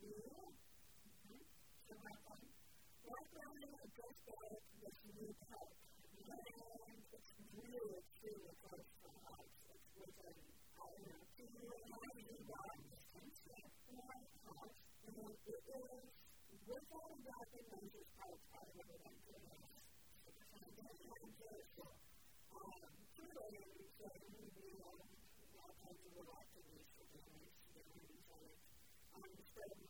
Yeah. Mm-hmm. So what then? What then? It just built this new park, and it's really extremely close to our house, which I'm... I don't know. Can you remind me of your dog? This one? Yeah. The house? Yeah. It is... We're talking about the nicest park I've ever been to, and it's super fancy. Yeah, it is. So today we're going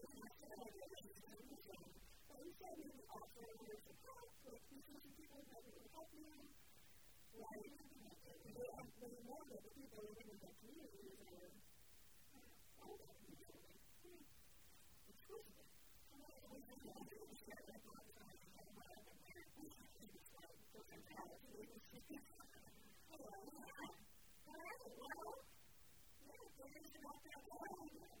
training about where you are to go, like, you see some people that will help you, right? And they have way more than the people living in their communities or all that you know. It's crazy. Well, yeah, there's not that long.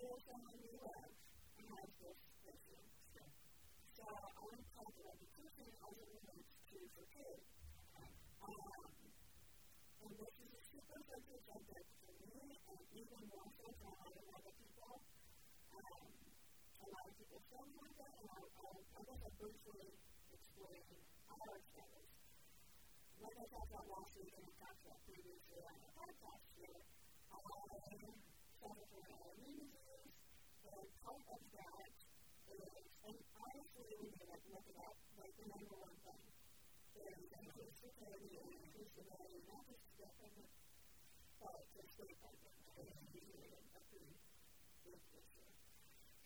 there's someone who loves and has this special So I went to college education as it relates to for Um, and this is a super social subject for me, and even more so than a lot of other people. Um, a lot of people struggle with it, and I, I, I guess I briefly explained how it struggles. I talked about last week, and I talked about previously on the podcast here, I have so part of that is, and honestly, look it up, like the number one thing is increased security and increased to get from to escape from it. That is usually a pretty big issue.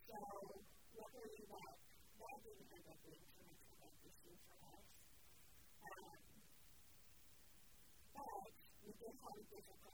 So luckily that, that didn't end up being too for us. but we did have a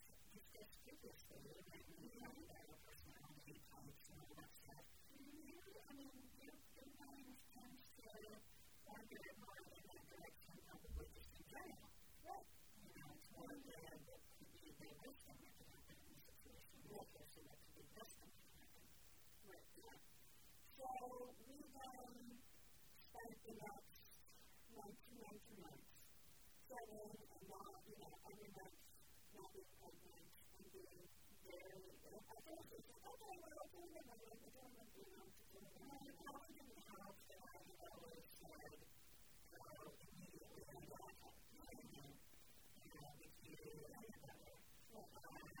So we then spent the next month, two months, two months, seven and not, you know, every month, not being pregnant, and doing very little. I think it's just like, okay, well, I'm doing it, but like, I don't want do it. And I didn't have do it at all, so I had to go to the store, go immediately, and go home. I had to do it, and I had to do it, and I had to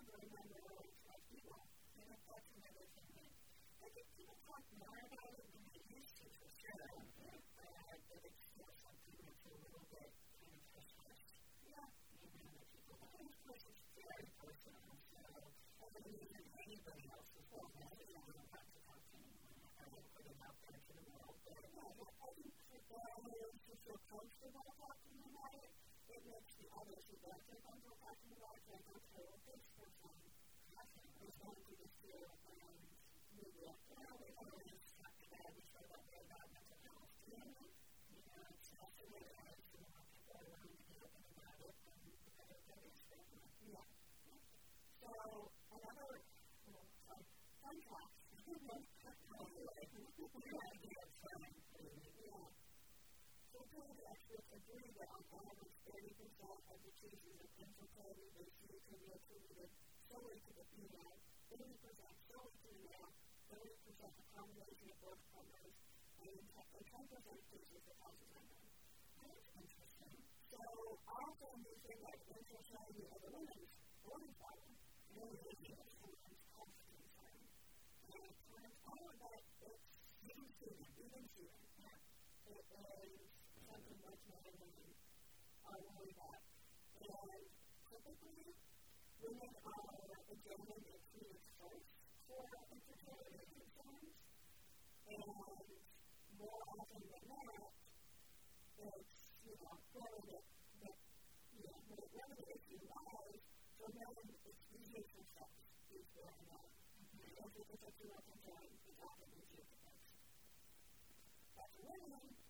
to remember what it's like people, and if another thing. I think people talk more about it than they used to, for sure, I think that know, the people, but I wouldn't know, you to talk I comfortable talking about it, it makes the others who don't feel comfortable talking about it feel comfortable with it, we have to have time for it. Yeah. Sometimes experts agree that on average, 30% of the cases of infertility solely to the female, 80% solely to the male, 30% a combination of both partners, and 10% cases that causes unknown. interesting. So often we think that infertility is a woman's, woman's problem. Really, et something est quod est in hoc libro et And typically, women are examined hoc libro et for est concerns. And more often than not, it's, you know, est in hoc libro et hoc est quod est in hoc libro men hoc est quod est in hoc libro et hoc est quod est in hoc libro et hoc est quod est in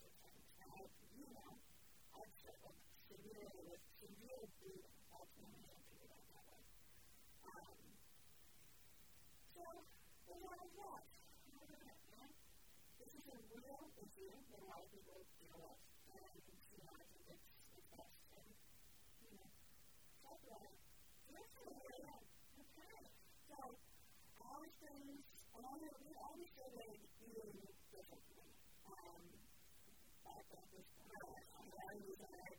familiar with can really do ultimately something about that way. Um, so, no matter what, no matter what, yeah, this is a real issue that a lot of people deal with, and you know, I think it's, it's best to, So I am. Okay. and I know we always say that you at this point, I know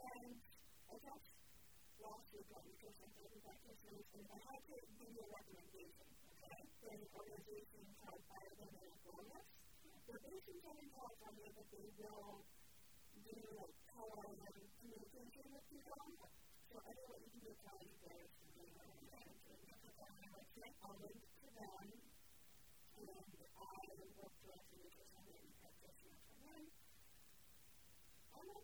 And I just lost your gut because I thought about this reason, I had to give you a recommendation, okay? There's an organization called Biodynamic Wellness. They're based in Southern California, but they will do like telehealth and communication with people. So I don't know what you can do with telehealth. I'm going to link to them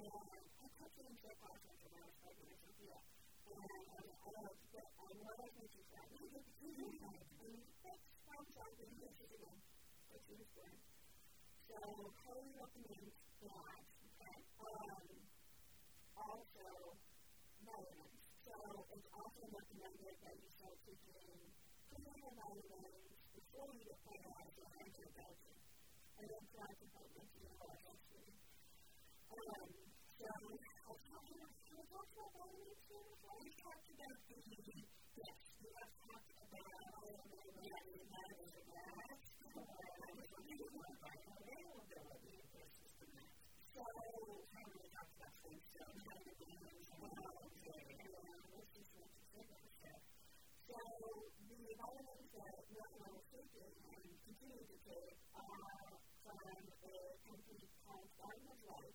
And I kept getting so far from the last five minutes of here. And I know that I know that's making sense. And that that. Um, also, vitamins. So it's also recommended that you start taking pre-natal vitamins before you get fertilized or anti-belgium. And then throughout the pregnancy, you Um, we talked about the yes, we have talked about yes, managing that, um, availability versus the net. So, how we talk about things? So, how do we manage and what's the sort of signals So, the environment that not only taking and continuing to take from a complete life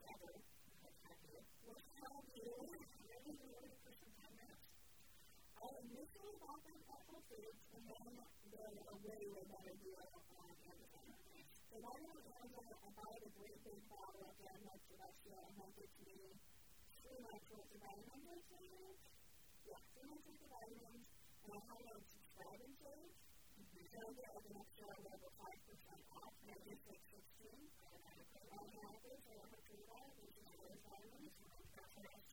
I initially bought them at Whole Foods, and then they're a way, way better deal on Amazon. So now I'm on Amazon, I buy the great big bottle of them, like the rest of them, like it's me, three months worth of vitamins, I think. Yeah, three months worth of vitamins, and I have a subscribing page. So I get like an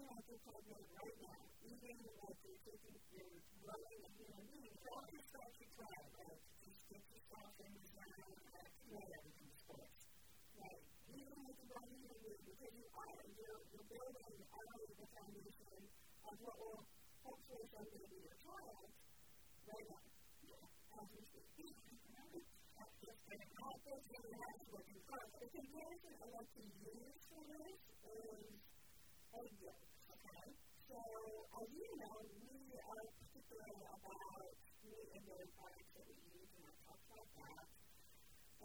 you right now, even what you're taking, you growing and you're doing, all this stuff try, right? Just get yourself in the zone and that's what everything Right? You don't have to go into the because you are, you're, you're building out the foundation of what will hopefully someday be your child right now. As you speak. That's going to help us and that's what The comparison I like to use for this is a gift. So as you know, we are quod about eo qui est in terra patris et in terra patris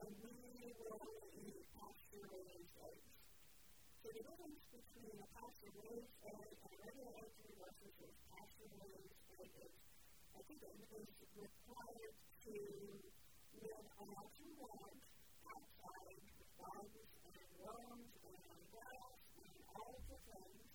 omnes qui sunt in terra eat pasture-raised eggs. So the difference between sunt pasture-raised egg and a regular egg et omnes qui sunt in terra patris et in terra patris et omnes qui sunt in terra patris et in terra patris et omnes grass and all terra patris things.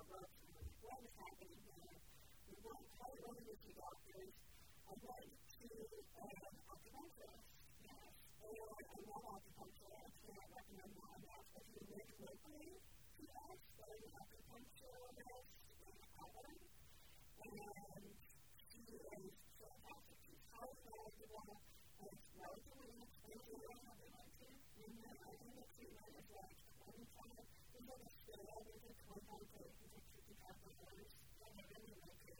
one of the two doctors, I went to acupuncture. Yes. Or I love acupuncture. I can't recommend that enough. If you live locally to us, go to in Auburn. And she is fantastic. She's highly knowledgeable and it's relatively expensive. I have been to women. I think the treatment is like a a scale. There's a clinical group. I really like it.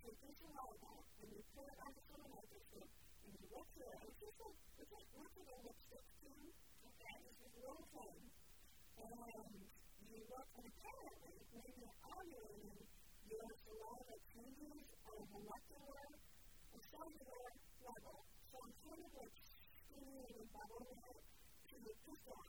You take your saliva, and you put it on your salivary gland, and you look here, and it's just like, it's like looking at a lipstick, too, and it's a little thing, and you look, and apparently, when you're emulating, your saliva changes on a molecular, a cellular level, so it's kind of like streaming by one way to the other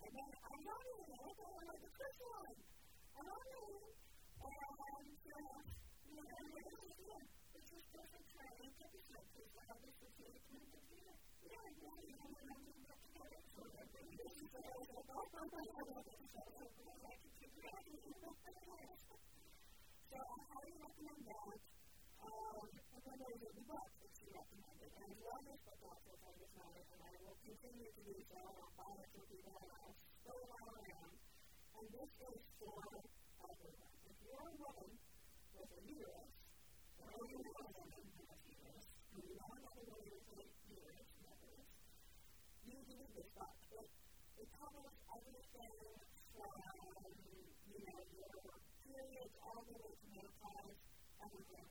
And then I'm running, and okay, I'm like the first one. I'm running, and so, you know, I'm like, yeah, this is perfect for our episode, because I have this to say, it's not the deal. Yeah, I'm going to have a number of together, so I'm going to do this, and I was like, oh, my God, I'm going to do this, so I'm going to have to figure out what I'm going to do. So I highly recommend that, um, and then I was in the book. I've all for part of this matter, and I will continue to do so, and I'll buy it for people, and I'll spread it all around. And this is for everyone. If you're a woman with a uterus, or a woman has a woman who has a uterus, and you know another woman with a uterus, uterus, you need this book. It, it covers everything from, you know, your periods all the way to menopause, everything.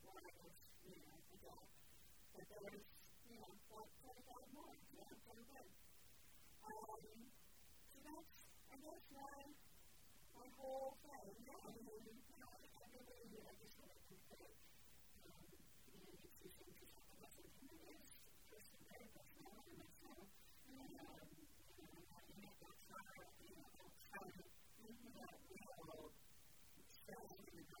for those, you know, for 25 months, you know, 10 days. so that's, I guess, my whole thing, I mean, you know, I don't know, you know, I just want to compare, you know, the two things to say, you know, it's just a very good time for myself, and, you know, I'm having a good time, you know, I'm trying to, you know, we have a lot stress, you know,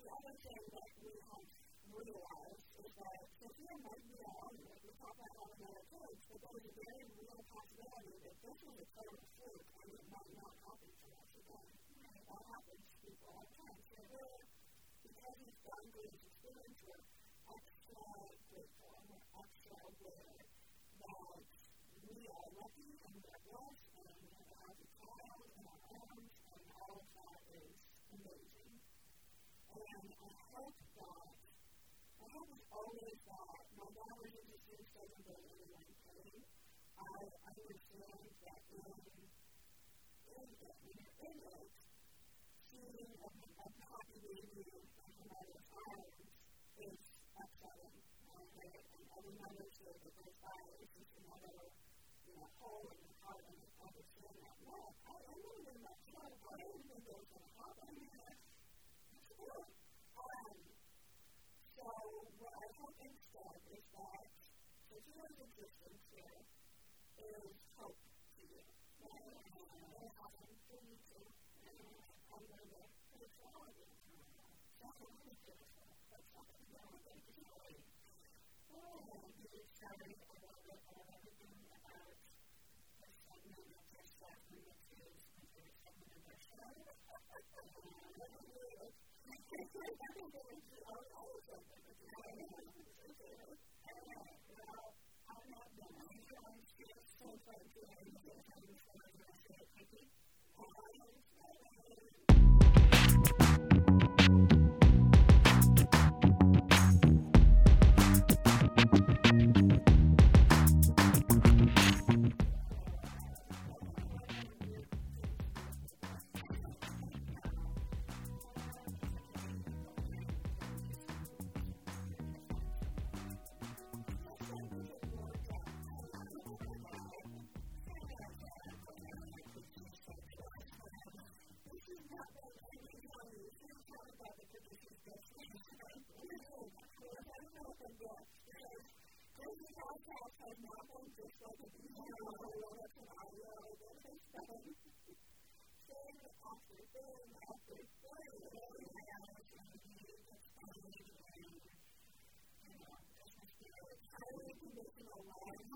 the other thing that we have realized is that Sophia might be alone, we talk about having other kids, but there's a very real possibility that this was a total fluke and it might not happen to us again. That happens to people all the time. So really, because he's done good knowing that no matter what you do, some of those are going to be I understand that in, in, in, in it, seeing a, a happy baby and all the mother's arms is upsetting. And every mother says that their father is just another, you know, hole in the heart and I understand that. Well, I, I'm going to be much more worried than those that of the distance here is hope to you. And I It happened for me too. I know that it's all of you. That's what I'm doing. That's what I'm doing. And you discovered a little bit of everything about the segment of your segment, which is the segment of your show. And everything is all over the place. So it's like, yeah, I guess I'm just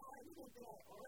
I'm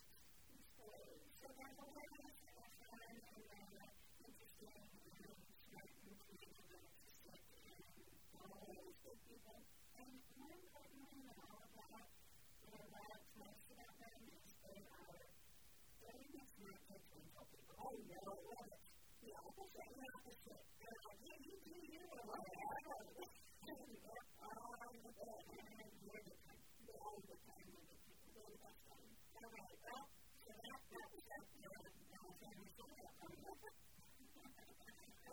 So then what happens at a time when interesting start nuclear events that always get people. And more importantly than all of that, and what I've noticed about them is they are very much not judgmental people. Oh, no, I love it. The opposite, the opposite. They're like, hey, you do you, or whatever. And they're all the bad, and they're the kind, they're the kind of people. They're the best one. All right, well,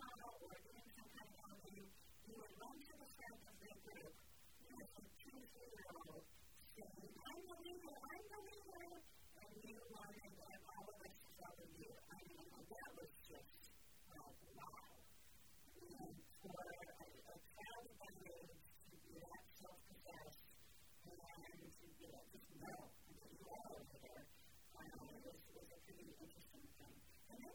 model or doing kind of you would run to the front of the group with a 2 three-year-old saying, I'm the leader, I'm the leader, and you wanted have all of us to you. I mean, that was just like, wow. And for a, child to be that self and, you was, a pretty interesting thing. And then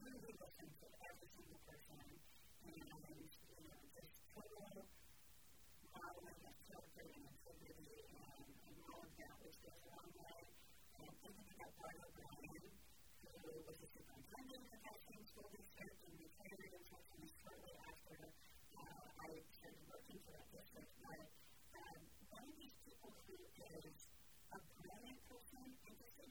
really listen to every single person and you know, just total modeling of character and integrity and, and all of that, which goes a long way. And even we got Barbara and I started working for that district. But um, one person and just an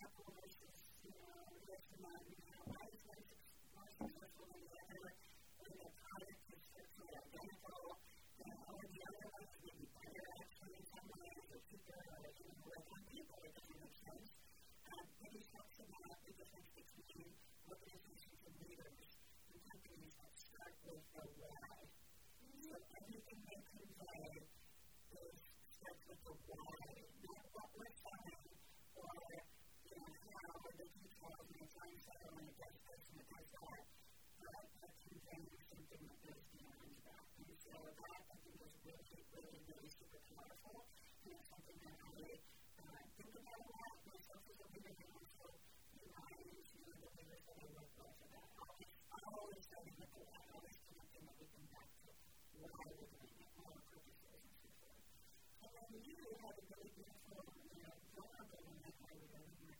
couple of issues, you know, with mine. Why is one more successful than the other? When the product is virtually identical, and all the other ones may be better actually in some ways, or cheaper, or even more than people, it doesn't make sense. Um, but it talks about the difference between organizations and leaders and companies that start with the why. So everything they convey is the why. one photo and it does this and that, but that something that goes beyond that. And so that, I think, is really, really, super powerful. And it's something that I uh, think about a lot myself as a woman and also relying into that I work always starting with the why, always connecting everything we're doing what our purpose is, and so And you have a really beautiful, you know, vulnerable woman that I really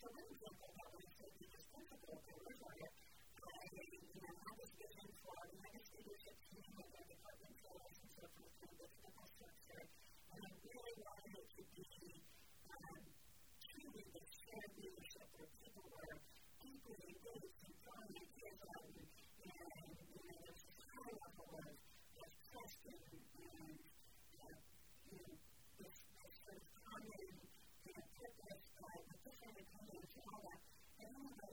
quod est in hoc loco est quod est in hoc loco est quod est in hoc loco est quod est in hoc loco est quod est in hoc loco est quod est in hoc loco est quod est in hoc loco est quod est in hoc loco est quod est in hoc loco est quod in hoc loco est quod est in hoc loco est quod est in hoc in hoc loco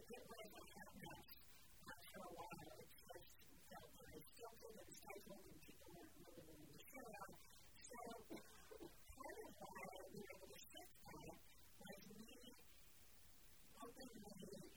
quae sunt quae sunt quae sunt quae sunt quae sunt quae sunt quae sunt quae sunt quae sunt quae sunt quae sunt quae sunt quae sunt quae sunt quae sunt quae sunt quae sunt quae sunt quae sunt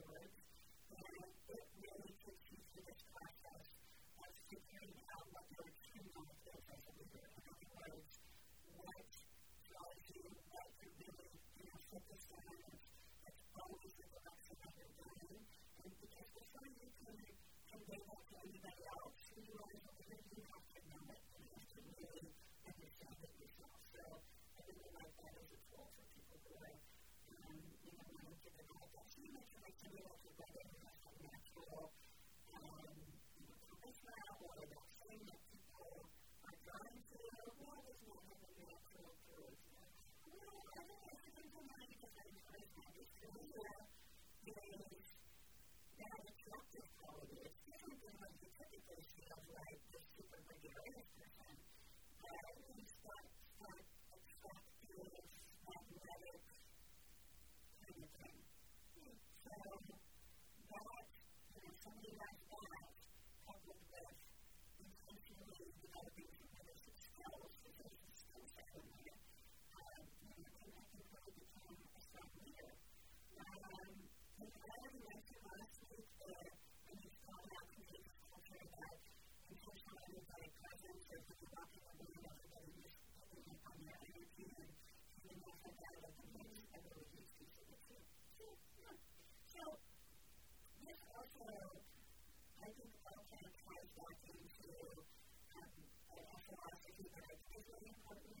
and they won't tell yeah. følge når man tenker at man bare become a strong leader. Um, and I have a lesson last week that when you call out to the culture that intentional energetic presence or people walking the way and everybody was putting on their energy and feeling more like that, like the most ever would use piece of it too. So, yeah. So, this also, I think, all kind of ties back into um, a philosophy that I think is really important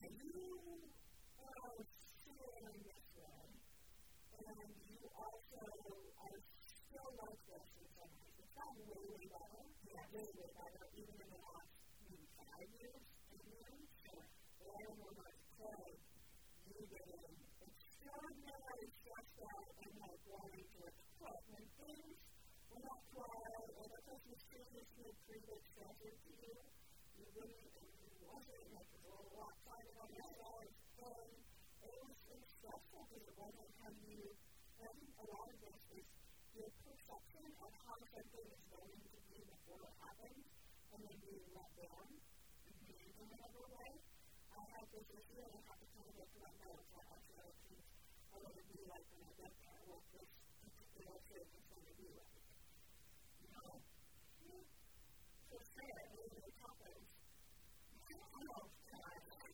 and you are still in this world, and you are still like this It's gotten way, way better. Yeah, way, way better, even in the last five years, ten years. Sure. And when I play, you get in extraordinarily stressed out and like wanting to explode when things went up well, and it doesn't seriously prove to you. You wouldn't rock climbing on that wall. And it was, it stressful because it wasn't how you, and I think a lot of this is your perception of how something is going to be before it happens, and then being let down in a miserable way. I had this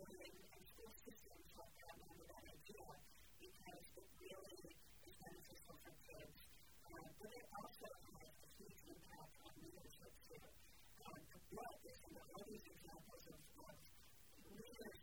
schooling and school systems help come up with that idea because it really is beneficial for kids. Um, but it also has a huge impact on leadership too. Um, the book is one of all these examples of, of leaders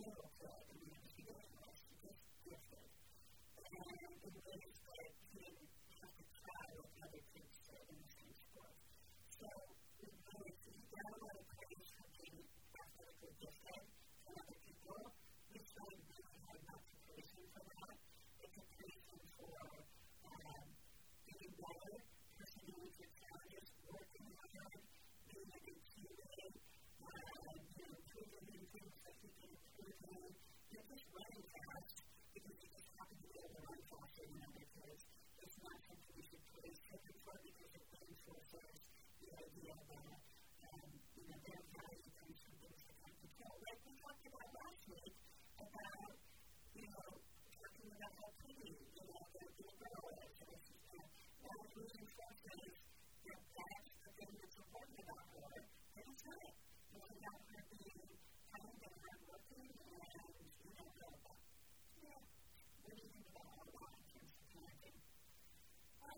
o honoree nos pedallow Songhaes p prayer. Desoverengon quae sunt quae est et critica facit de hoc quod est in ambitu eius est magnifica institutionis et est quod est in hoc quod est in hoc quod est in hoc quod est in hoc quod est in hoc quod est in hoc quod est in hoc quod est in hoc quod est in hoc quod est in hoc quod est in hoc quod est in hoc quod est in hoc quod est in hoc quod est in hoc quod est in hoc quod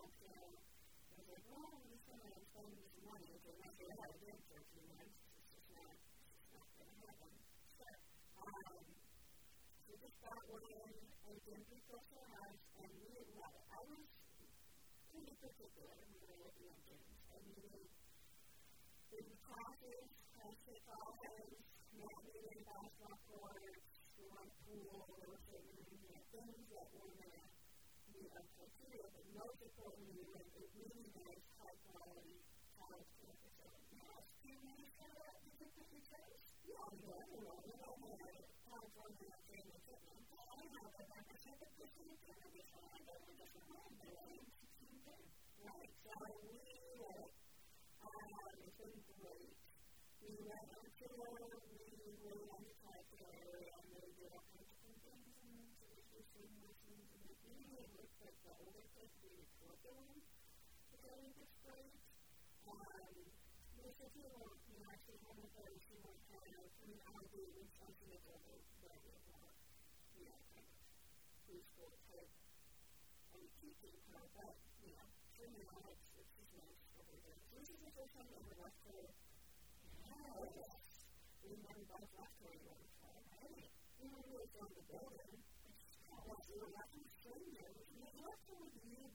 and saying, and they're wrong in some of those things this morning, if not there, i just not, it's not going to happen. So, and, and then I was pretty particular when we were and we would, we would classes, high school classes, navigating basketball courts, pool, we things that were you know, criteria, but most importantly, that it really was high quality college professor. Now, do you need to that to get the details? Yeah, I know, I know, I know, I know. College one day, I'm saying, I'm saying, I don't have the membership of do university, so I don't know this one, but I am teaching them. Right, so I really, uh, I has been great. We went up to really looked at the older kids being curriculum getting displayed. Um, because if you were you know, actually one of those who were kind of an ID and something that they would want, you know, kind of preschool type um, teaching her, but, you know, for now, it's, it's just nice for her to. So this is the first time I ever left her. Wow, yes. We never both left her in one time. I didn't really go to the building. I just can kind of left her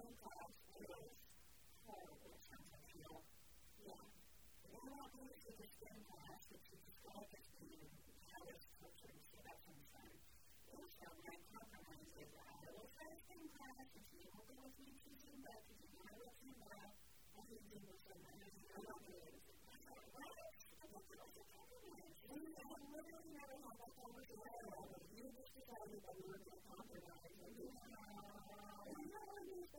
sometimes feels cold or sometimes feel warm. But then you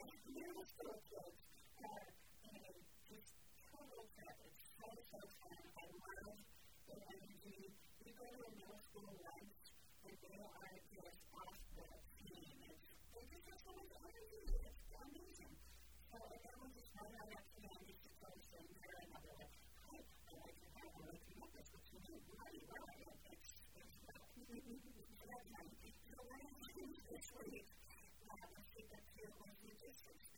that really school kids have a just total separate, so, so fun. I love the energy. You go to a middle school once, and you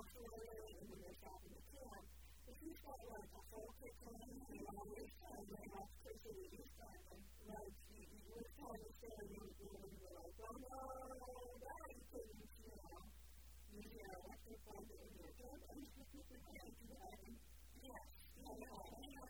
popular and we were talking to Pam, if you've got like a focus on you know, this time and that's closer to this time, and like you, you would kind of say, you know, you were like, well, no, that I couldn't, you know, you know, I think I did it. Yes, you know, I know.